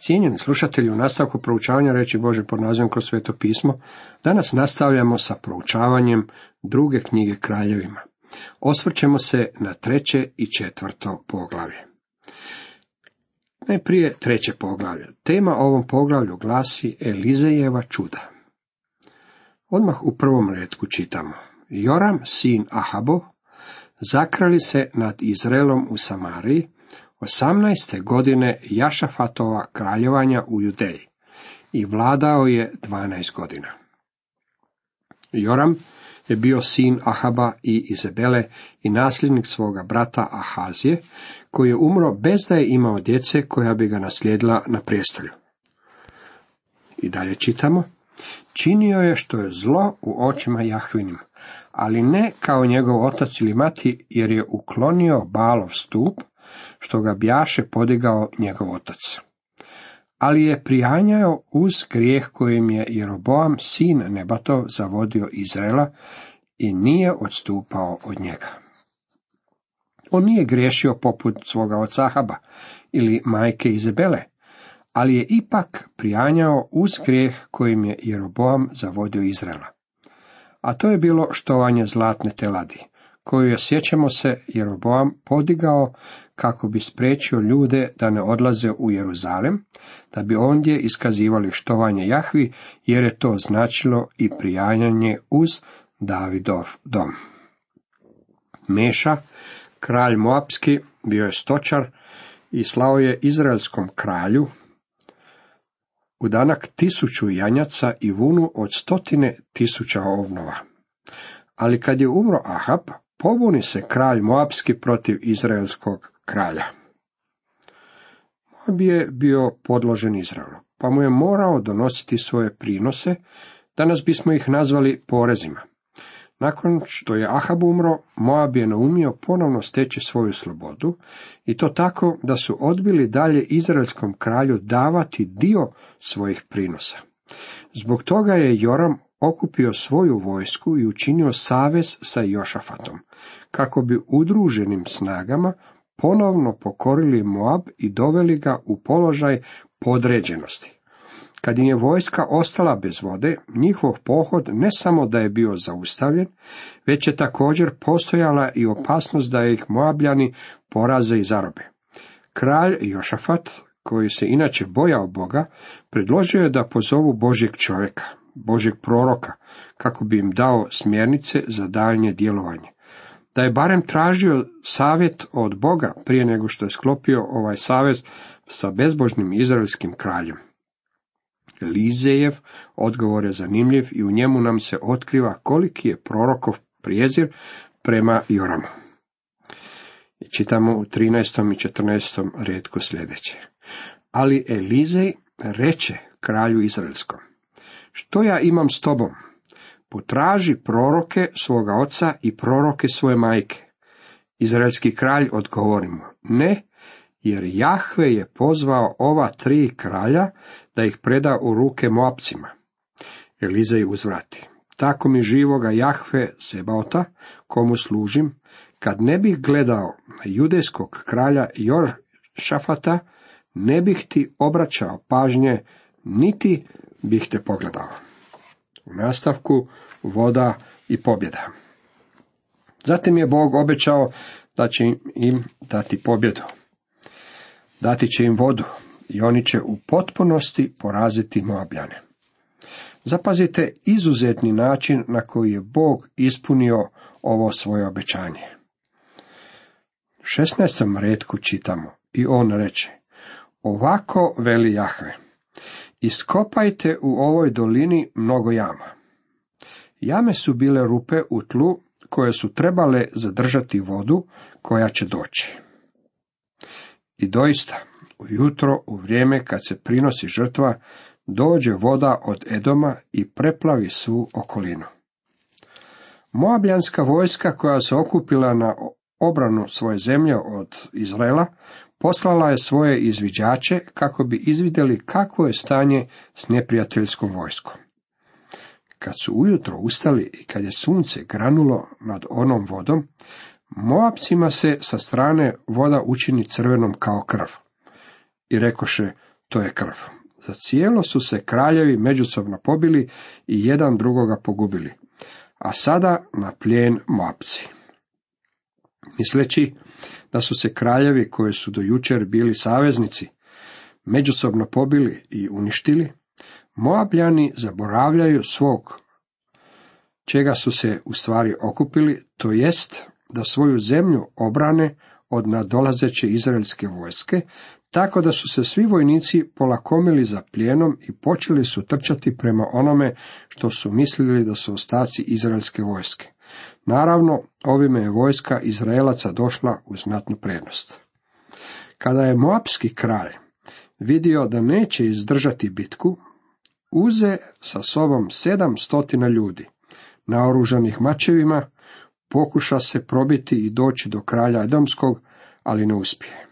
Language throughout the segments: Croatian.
Cijenjeni slušatelji, u nastavku proučavanja reći Bože pod nazivom kroz sveto pismo, danas nastavljamo sa proučavanjem druge knjige kraljevima. Osvrćemo se na treće i četvrto poglavlje. Najprije treće poglavlje. Tema ovom poglavlju glasi Elizejeva čuda. Odmah u prvom redku čitamo. Joram, sin Ahabo, zakrali se nad Izraelom u Samariji, 18. godine Jašafatova kraljevanja u Judeji i vladao je 12 godina. Joram je bio sin Ahaba i Izabele i nasljednik svoga brata Ahazije, koji je umro bez da je imao djece koja bi ga naslijedila na prijestolju. I dalje čitamo. Činio je što je zlo u očima Jahvinim, ali ne kao njegov otac ili mati, jer je uklonio balov stup, što ga bjaše podigao njegov otac. Ali je prijanjao uz grijeh kojim je Jeroboam, sin Nebatov, zavodio Izraela i nije odstupao od njega. On nije griješio poput svoga oca Ahaba ili majke Izabele, ali je ipak prijanjao uz grijeh kojim je Jeroboam zavodio Izraela. A to je bilo štovanje zlatne teladi, koju je, sjećamo se, Jeroboam podigao kako bi spriječio ljude da ne odlaze u Jeruzalem, da bi ondje iskazivali štovanje Jahvi, jer je to značilo i prijanjanje uz Davidov dom. Meša, kralj Moapski, bio je stočar i slao je izraelskom kralju u danak tisuću janjaca i vunu od stotine tisuća ovnova. Ali kad je umro Ahab, pobuni se kralj Moapski protiv izraelskog kralja. Moab je bio podložen Izraelu, pa mu je morao donositi svoje prinose, danas bismo ih nazvali porezima. Nakon što je Ahab umro, Moab je naumio ponovno steći svoju slobodu i to tako da su odbili dalje izraelskom kralju davati dio svojih prinosa. Zbog toga je Joram okupio svoju vojsku i učinio savez sa Jošafatom, kako bi udruženim snagama ponovno pokorili Moab i doveli ga u položaj podređenosti. Kad im je vojska ostala bez vode, njihov pohod ne samo da je bio zaustavljen, već je također postojala i opasnost da ih Moabljani poraze i zarobe. Kralj Jošafat, koji se inače bojao Boga, predložio je da pozovu Božjeg čovjeka, Božjeg proroka, kako bi im dao smjernice za daljnje djelovanje. Da je barem tražio savjet od Boga prije nego što je sklopio ovaj savez sa bezbožnim izraelskim kraljem. Lizejev odgovor je zanimljiv i u njemu nam se otkriva koliki je prorokov prijezir prema Joramu. Čitamo u 13. i 14. redku sljedeće. Ali Elizej reče kralju Izraelskom, što ja imam s tobom? Potraži proroke svoga oca i proroke svoje majke. Izraelski kralj odgovori mu, ne, jer Jahve je pozvao ova tri kralja da ih preda u ruke Moapcima. Elizej uzvrati. Tako mi živoga Jahve Sebaota, komu služim, kad ne bih gledao judejskog kralja Šafata, ne bih ti obraćao pažnje, niti bih te pogledao. U nastavku voda i pobjeda. Zatim je Bog obećao da će im dati pobjedu. Dati će im vodu i oni će u potpunosti poraziti Moabljane. Zapazite izuzetni način na koji je Bog ispunio ovo svoje obećanje. U 16. redku čitamo i on reče, ovako veli Jahve, iskopajte u ovoj dolini mnogo jama. Jame su bile rupe u tlu koje su trebale zadržati vodu koja će doći. I doista, ujutro u vrijeme kad se prinosi žrtva, dođe voda od Edoma i preplavi svu okolinu. Moabljanska vojska koja se okupila na obranu svoje zemlje od Izraela, poslala je svoje izviđače kako bi izvidjeli kakvo je stanje s neprijateljskom vojskom. Kad su ujutro ustali i kad je sunce granulo nad onom vodom, Moapcima se sa strane voda učini crvenom kao krv. I rekoše, to je krv. Za cijelo su se kraljevi međusobno pobili i jedan drugoga pogubili. A sada na plijen Moabci. Misleći da su se kraljevi koji su do jučer bili saveznici, međusobno pobili i uništili, Moabljani zaboravljaju svog čega su se u stvari okupili, to jest da svoju zemlju obrane od nadolazeće izraelske vojske, tako da su se svi vojnici polakomili za plijenom i počeli su trčati prema onome što su mislili da su ostaci izraelske vojske. Naravno, ovime je vojska Izraelaca došla u znatnu prednost. Kada je Moabski kralj vidio da neće izdržati bitku, uze sa sobom sedam stotina ljudi, naoružanih mačevima, pokuša se probiti i doći do kralja Edomskog, ali ne uspije.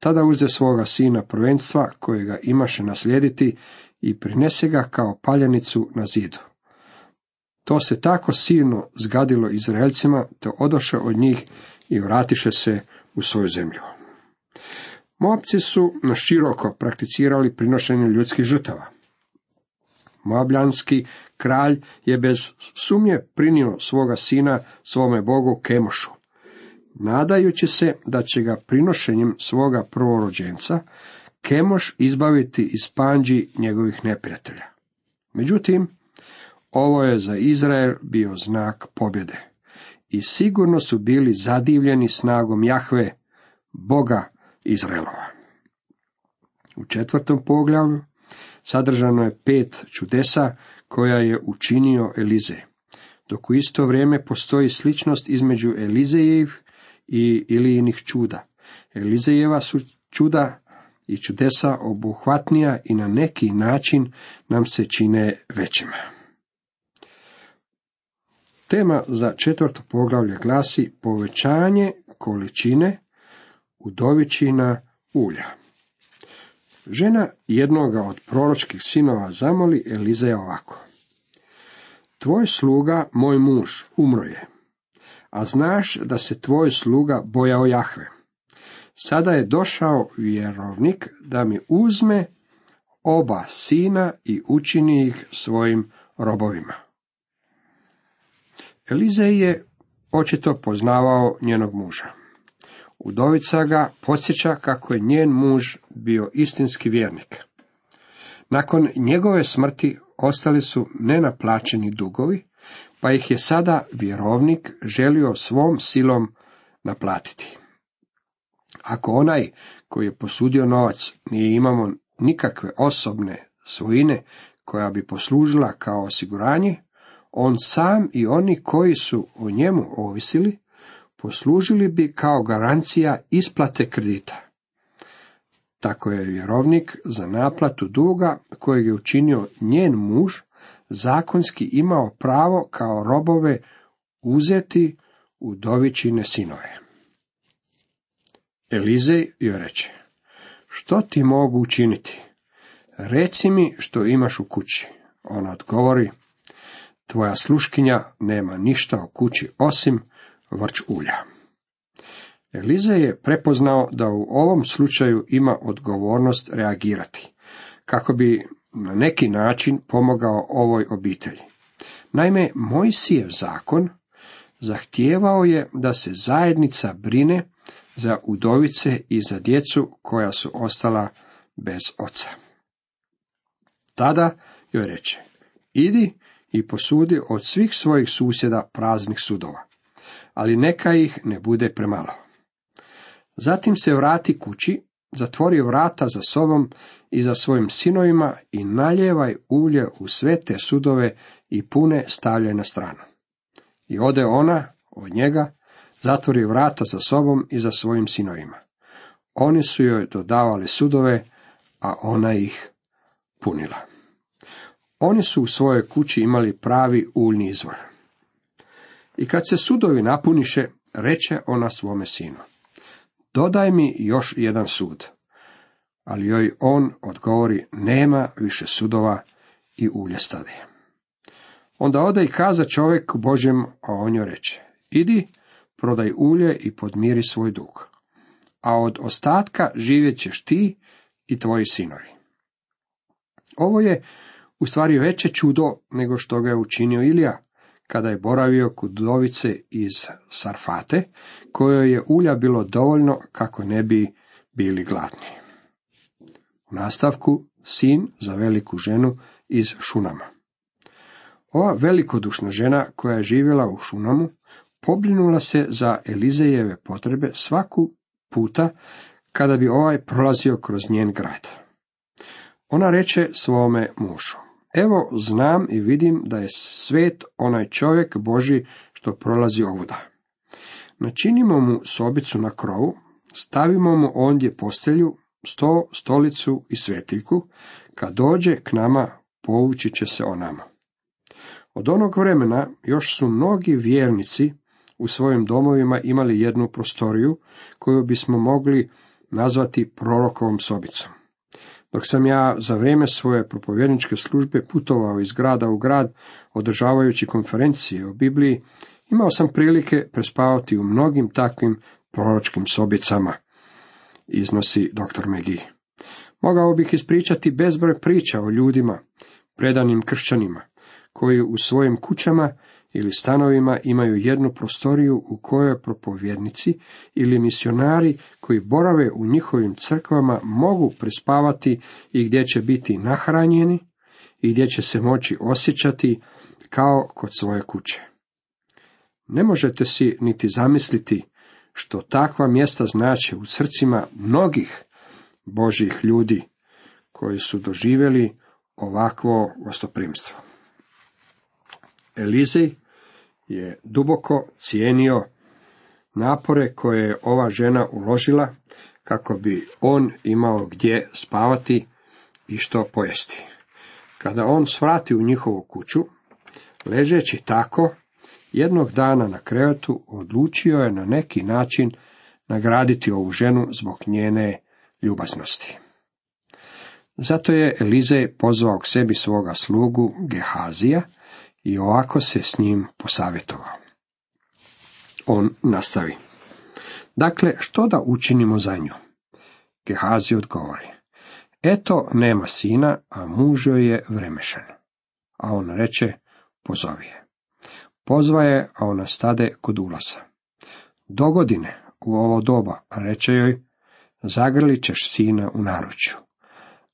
Tada uze svoga sina prvenstva, kojega imaše naslijediti, i prinese ga kao paljenicu na zidu. To se tako silno zgadilo Izraelcima, te odoše od njih i vratiše se u svoju zemlju. Moabci su na široko prakticirali prinošenje ljudskih žrtava. Moabljanski kralj je bez sumnje prinio svoga sina svome bogu Kemošu, nadajući se da će ga prinošenjem svoga prvorođenca Kemoš izbaviti iz panđi njegovih neprijatelja. Međutim, ovo je za Izrael bio znak pobjede i sigurno su bili zadivljeni snagom Jahve, Boga Izraelova. U četvrtom poglavlju sadržano je pet čudesa koja je učinio Elize, dok u isto vrijeme postoji sličnost između Elizejev i Ilijinih čuda. Elizejeva su čuda i čudesa obuhvatnija i na neki način nam se čine većima. Tema za četvrto poglavlje glasi povećanje količine udovičina ulja. Žena jednoga od proročkih sinova zamoli Elizeja ovako. Tvoj sluga, moj muž, umro je, a znaš da se tvoj sluga bojao Jahve. Sada je došao vjerovnik da mi uzme oba sina i učini ih svojim robovima. Elizej je očito poznavao njenog muža. Udovica ga podsjeća kako je njen muž bio istinski vjernik. Nakon njegove smrti ostali su nenaplaćeni dugovi, pa ih je sada vjerovnik želio svom silom naplatiti. Ako onaj koji je posudio novac nije imamo nikakve osobne svojine koja bi poslužila kao osiguranje, on sam i oni koji su o njemu ovisili, poslužili bi kao garancija isplate kredita. Tako je vjerovnik za naplatu duga kojeg je učinio njen muž zakonski imao pravo kao robove uzeti u dovičine sinove. Elizej joj reče, što ti mogu učiniti? Reci mi što imaš u kući. Ona odgovori, tvoja sluškinja nema ništa u kući osim vrč ulja. Elize je prepoznao da u ovom slučaju ima odgovornost reagirati, kako bi na neki način pomogao ovoj obitelji. Naime, Mojsijev zakon zahtijevao je da se zajednica brine za udovice i za djecu koja su ostala bez oca. Tada joj reče, idi i posudi od svih svojih susjeda praznih sudova, ali neka ih ne bude premalo. Zatim se vrati kući, zatvori vrata za sobom i za svojim sinovima i naljevaj ulje u sve te sudove i pune stavljaj na stranu. I ode ona od njega, zatvori vrata za sobom i za svojim sinovima. Oni su joj dodavali sudove, a ona ih punila. Oni su u svojoj kući imali pravi uljni izvor. I kad se sudovi napuniše, reče ona svome sinu. Dodaj mi još jedan sud. Ali joj on odgovori, nema više sudova i ulje stade. Onda ode i kaza čovjek Božjem, a on joj reče, idi, prodaj ulje i podmiri svoj dug. A od ostatka živjet ćeš ti i tvoji sinovi. Ovo je u stvari veće čudo nego što ga je učinio Ilija, kada je boravio kod dovice iz Sarfate, kojoj je ulja bilo dovoljno kako ne bi bili gladni. U nastavku sin za veliku ženu iz Šunama. Ova velikodušna žena koja je živjela u Šunamu pobrinula se za Elizejeve potrebe svaku puta kada bi ovaj prolazio kroz njen grad. Ona reče svome mužu, evo znam i vidim da je svet onaj čovjek Boži što prolazi ovuda. Načinimo mu sobicu na krovu, stavimo mu ondje postelju, sto, stolicu i svetiljku, kad dođe k nama, povući će se o nama. Od onog vremena još su mnogi vjernici u svojim domovima imali jednu prostoriju koju bismo mogli nazvati prorokovom sobicom. Dok sam ja za vrijeme svoje propovjedničke službe putovao iz grada u grad, održavajući konferencije o Bibliji, imao sam prilike prespavati u mnogim takvim proročkim sobicama, iznosi dr. Megi. Mogao bih ispričati bezbroj priča o ljudima, predanim kršćanima, koji u svojim kućama ili stanovima imaju jednu prostoriju u kojoj propovjednici ili misionari koji borave u njihovim crkvama mogu prespavati i gdje će biti nahranjeni i gdje će se moći osjećati kao kod svoje kuće. Ne možete si niti zamisliti što takva mjesta znače u srcima mnogih Božih ljudi koji su doživjeli ovakvo gostoprimstvo. Elizej je duboko cijenio napore koje je ova žena uložila kako bi on imao gdje spavati i što pojesti. Kada on svrati u njihovu kuću, ležeći tako, jednog dana na krevetu odlučio je na neki način nagraditi ovu ženu zbog njene ljubaznosti. Zato je Elizej pozvao k sebi svoga slugu Gehazija i ovako se s njim posavjetovao. On nastavi. Dakle, što da učinimo za nju? Gehazi odgovori. Eto, nema sina, a muž joj je vremešan. A on reče, pozovi je. Pozva je, a ona stade kod ulaza. Dogodine, u ovo doba, reče joj, zagrlit ćeš sina u naručju.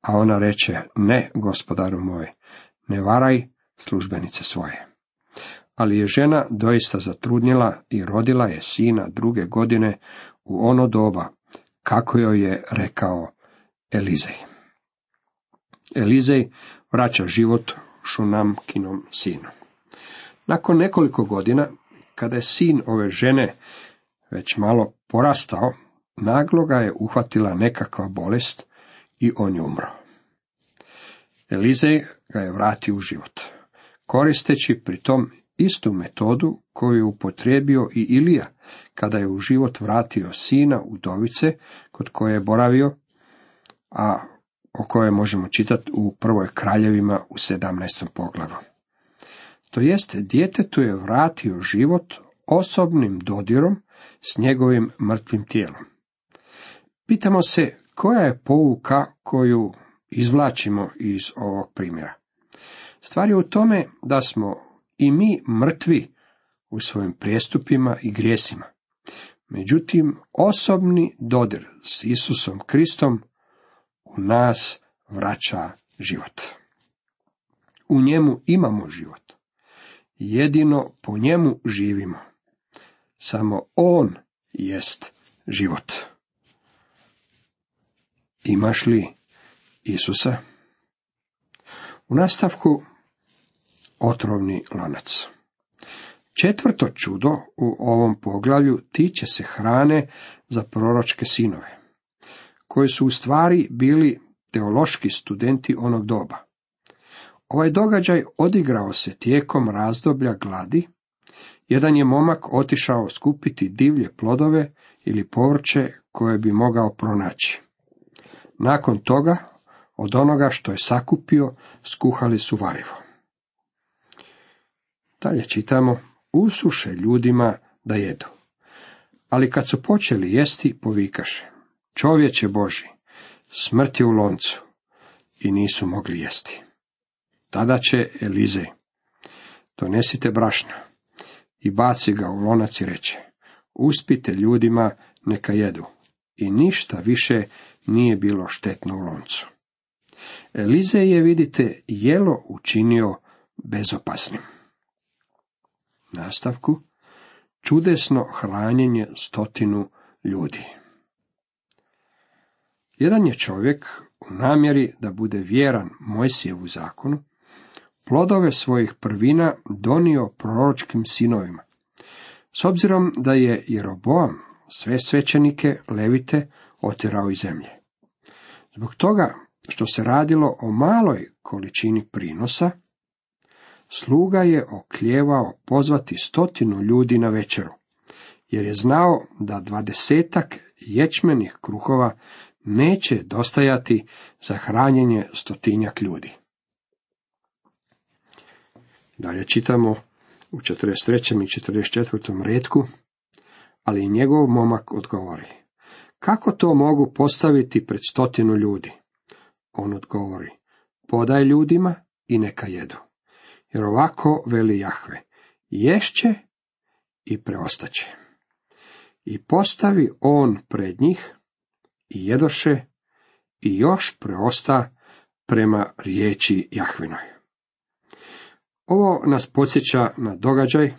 A ona reče, ne, gospodaru moj, ne varaj, službenice svoje. Ali je žena doista zatrudnila i rodila je sina druge godine u ono doba, kako joj je rekao Elizej. Elizej vraća život Šunamkinom sinu. Nakon nekoliko godina, kada je sin ove žene već malo porastao, naglo ga je uhvatila nekakva bolest i on je umro. Elizej ga je vratio u život koristeći pri tom istu metodu koju je upotrijebio i Ilija, kada je u život vratio sina udovice kod koje je boravio, a o kojoj možemo čitati u prvoj kraljevima u 17. poglavu. To jest, djetetu je vratio život osobnim dodirom s njegovim mrtvim tijelom. Pitamo se koja je pouka koju izvlačimo iz ovog primjera. Stvar je u tome da smo i mi mrtvi u svojim prijestupima i grijesima. Međutim, osobni dodir s Isusom Kristom u nas vraća život. U njemu imamo život. Jedino po njemu živimo. Samo On jest život. Imaš li Isusa? U nastavku otrovni lanac. Četvrto čudo u ovom poglavlju tiče se hrane za proročke sinove, koji su u stvari bili teološki studenti onog doba. Ovaj događaj odigrao se tijekom razdoblja gladi. Jedan je momak otišao skupiti divlje plodove ili povrće koje bi mogao pronaći. Nakon toga od onoga što je sakupio, skuhali su varivo. Dalje čitamo, usuše ljudima da jedu. Ali kad su počeli jesti, povikaše. Čovječe Boži, smrt je u loncu i nisu mogli jesti. Tada će Elize, donesite brašna i baci ga u lonac i reče, uspite ljudima neka jedu. I ništa više nije bilo štetno u loncu. Elize je, vidite, jelo učinio bezopasnim. Nastavku, čudesno hranjenje stotinu ljudi. Jedan je čovjek u namjeri da bude vjeran Mojsijevu zakonu, plodove svojih prvina donio proročkim sinovima. S obzirom da je Jeroboam sve svećenike, levite, otjerao iz zemlje. Zbog toga što se radilo o maloj količini prinosa, sluga je oklijevao pozvati stotinu ljudi na večeru, jer je znao da dvadesetak ječmenih kruhova neće dostajati za hranjenje stotinjak ljudi. Dalje čitamo u 43. i 44. redku, ali njegov momak odgovori. Kako to mogu postaviti pred stotinu ljudi? On odgovori, podaj ljudima i neka jedu. Jer ovako veli Jahve, ješće i preostaće. I postavi on pred njih i jedoše i još preosta prema riječi Jahvinoj. Ovo nas podsjeća na događaj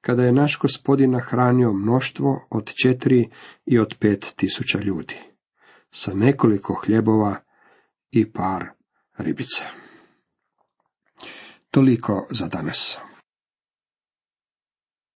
kada je naš gospodin nahranio mnoštvo od četiri i od pet tisuća ljudi, sa nekoliko hljebova i par ribica. Toliko za danas.